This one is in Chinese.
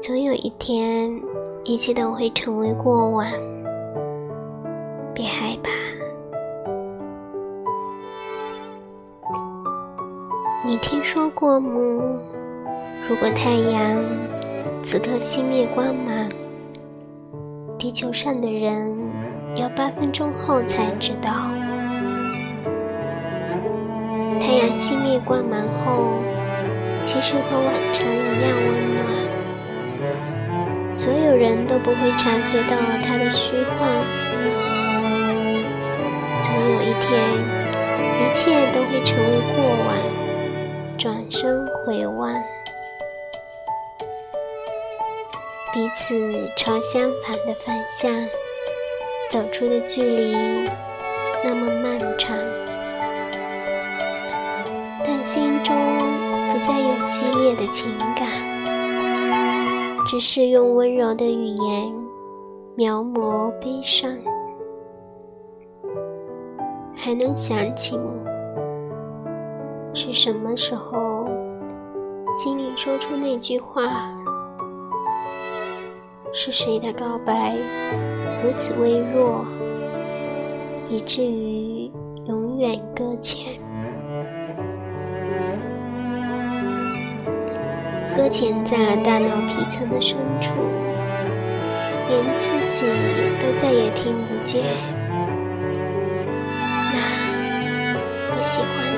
总有一天，一切都会成为过往。别害怕。你听说过吗？如果太阳此刻熄灭光芒，地球上的人要八分钟后才知道。太阳熄灭光芒后，其实和往常一样温暖，所有人都不会察觉到它的虚幻。总有一天，一切都会成为过往。转身回望，彼此朝相反的方向走出的距离那么漫长，心中不再有激烈的情感，只是用温柔的语言描摹悲伤，还能想起？是什么时候，心里说出那句话？是谁的告白如此微弱，以至于永远搁浅？搁浅在了大脑皮层的深处，连自己都再也听不见。那你喜欢？